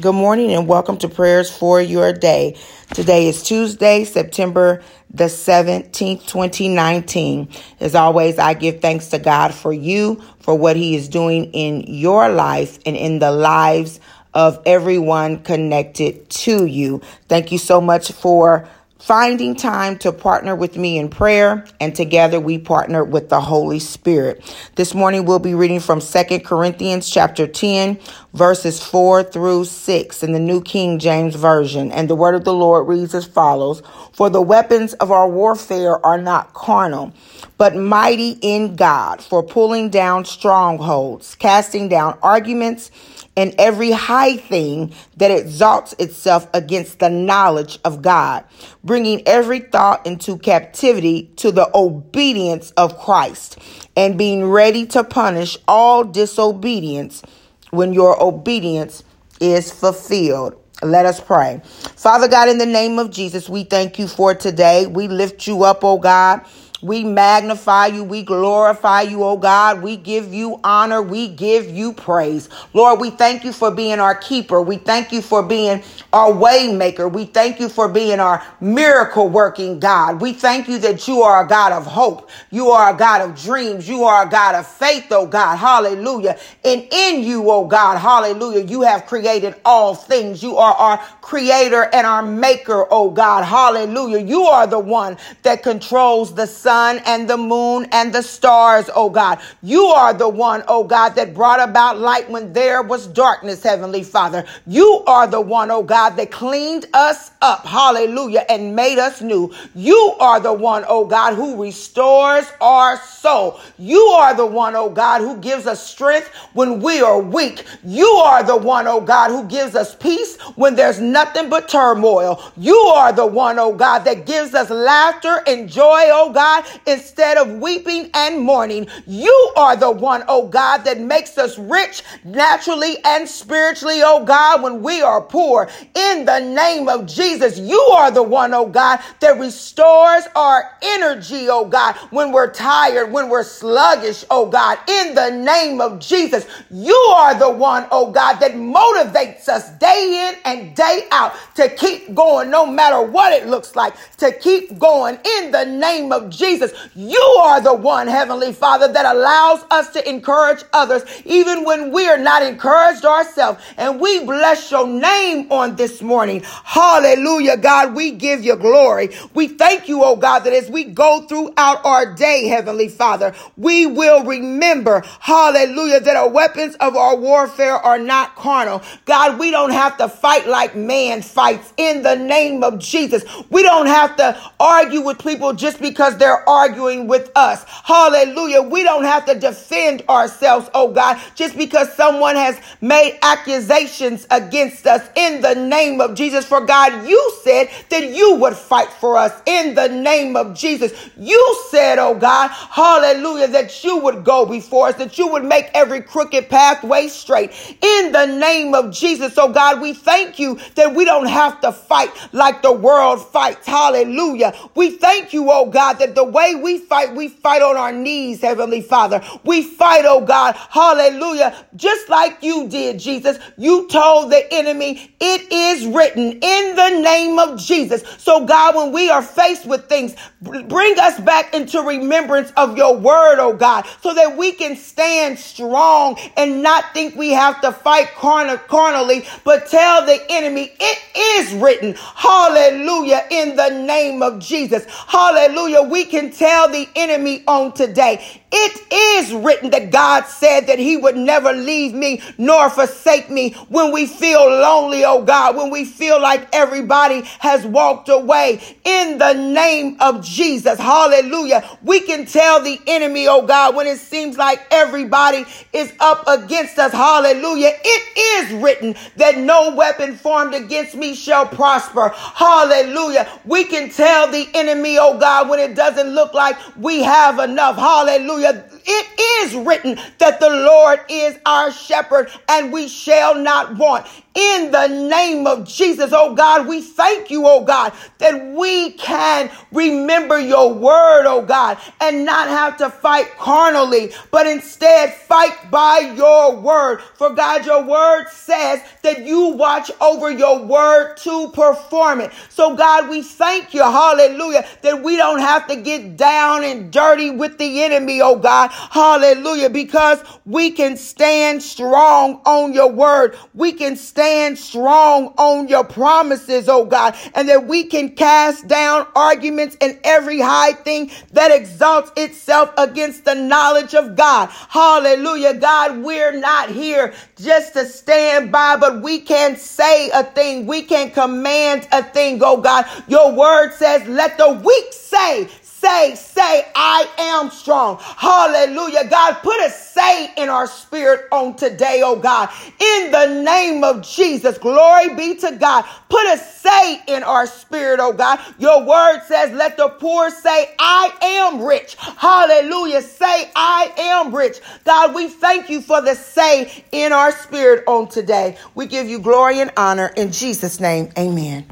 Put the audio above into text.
Good morning and welcome to prayers for your day. Today is Tuesday, September the 17th, 2019. As always, I give thanks to God for you, for what He is doing in your life and in the lives of everyone connected to you. Thank you so much for finding time to partner with me in prayer and together we partner with the holy spirit. This morning we'll be reading from Second corinthians chapter 10 verses 4 through 6 in the new king james version. And the word of the lord reads as follows. For the weapons of our warfare are not carnal but mighty in god for pulling down strongholds casting down arguments and every high thing that exalts itself against the knowledge of God, bringing every thought into captivity to the obedience of Christ, and being ready to punish all disobedience when your obedience is fulfilled. Let us pray. Father God, in the name of Jesus, we thank you for today. We lift you up, oh God. We magnify you. We glorify you, oh God. We give you honor. We give you praise. Lord, we thank you for being our keeper. We thank you for being our waymaker. We thank you for being our miracle working God. We thank you that you are a God of hope. You are a God of dreams. You are a God of faith, oh God. Hallelujah. And in you, oh God, hallelujah, you have created all things. You are our creator and our maker, oh God. Hallelujah. You are the one that controls the sun and the moon and the stars, oh God. You are the one, oh God, that brought about light when there was darkness, Heavenly Father. You are the one, oh God, that cleaned us up, hallelujah, and made us new. You are the one, oh God, who restores our soul. You are the one, oh God, who gives us strength when we are weak. You are the one, oh God, who gives us peace when there's nothing but turmoil. You are the one, oh God, that gives us laughter and joy, oh God God, instead of weeping and mourning. You are the one, oh God, that makes us rich naturally and spiritually, oh God, when we are poor. In the name of Jesus, you are the one, oh God, that restores our energy, oh God, when we're tired, when we're sluggish, oh God. In the name of Jesus, you are the one, oh God, that motivates us day in and day out to keep going, no matter what it looks like, to keep going in the name of Jesus. Jesus, you are the one, Heavenly Father, that allows us to encourage others, even when we are not encouraged ourselves. And we bless your name on this morning. Hallelujah, God. We give you glory. We thank you, oh God, that as we go throughout our day, Heavenly Father, we will remember, hallelujah, that our weapons of our warfare are not carnal. God, we don't have to fight like man fights in the name of Jesus. We don't have to argue with people just because they're arguing with us. Hallelujah. We don't have to defend ourselves, oh God, just because someone has made accusations against us in the name of Jesus. For God, you said that you would fight for us in the name of Jesus. You said, oh God, hallelujah, that you would go before us, that you would make every crooked pathway straight in the name of Jesus. So God, we thank you that we don't have to fight like the world fights. Hallelujah. We thank you, oh God, that the way we fight, we fight on our knees, Heavenly Father. We fight, oh God, hallelujah, just like you did, Jesus. You told the enemy, it is written in the name of Jesus. So, God, when we are faced with things, bring us back into remembrance of your word, oh God, so that we can stand strong and not think we have to fight carnal, carnally, but tell the enemy, it is written, hallelujah, in the name of Jesus. Hallelujah. We can tell the enemy on today. It is written that God said that he would never leave me nor forsake me when we feel lonely, oh God, when we feel like everybody has walked away. In the name of Jesus, hallelujah. We can tell the enemy, oh God, when it seems like everybody is up against us, hallelujah. It is written that no weapon formed against me shall prosper, hallelujah. We can tell the enemy, oh God, when it doesn't look like we have enough, hallelujah. it is written that the Lord is our shepherd and we shall not want in the name of Jesus. Oh God, we thank you, oh God, that we can remember your word, oh God, and not have to fight carnally, but instead fight by your word. For God, your word says that you watch over your word to perform it. So God, we thank you, hallelujah, that we don't have to get down and dirty with the enemy, oh God, hallelujah, because we can stand strong on your word. We can stand stand strong on your promises, oh God, and that we can cast down arguments and every high thing that exalts itself against the knowledge of God. Hallelujah. God, we're not here just to stand by, but we can say a thing. We can command a thing, oh God. Your word says, let the weak say, Say, say, I am strong. Hallelujah. God, put a say in our spirit on today, oh God. In the name of Jesus, glory be to God. Put a say in our spirit, oh God. Your word says, let the poor say, I am rich. Hallelujah. Say, I am rich. God, we thank you for the say in our spirit on today. We give you glory and honor in Jesus' name. Amen.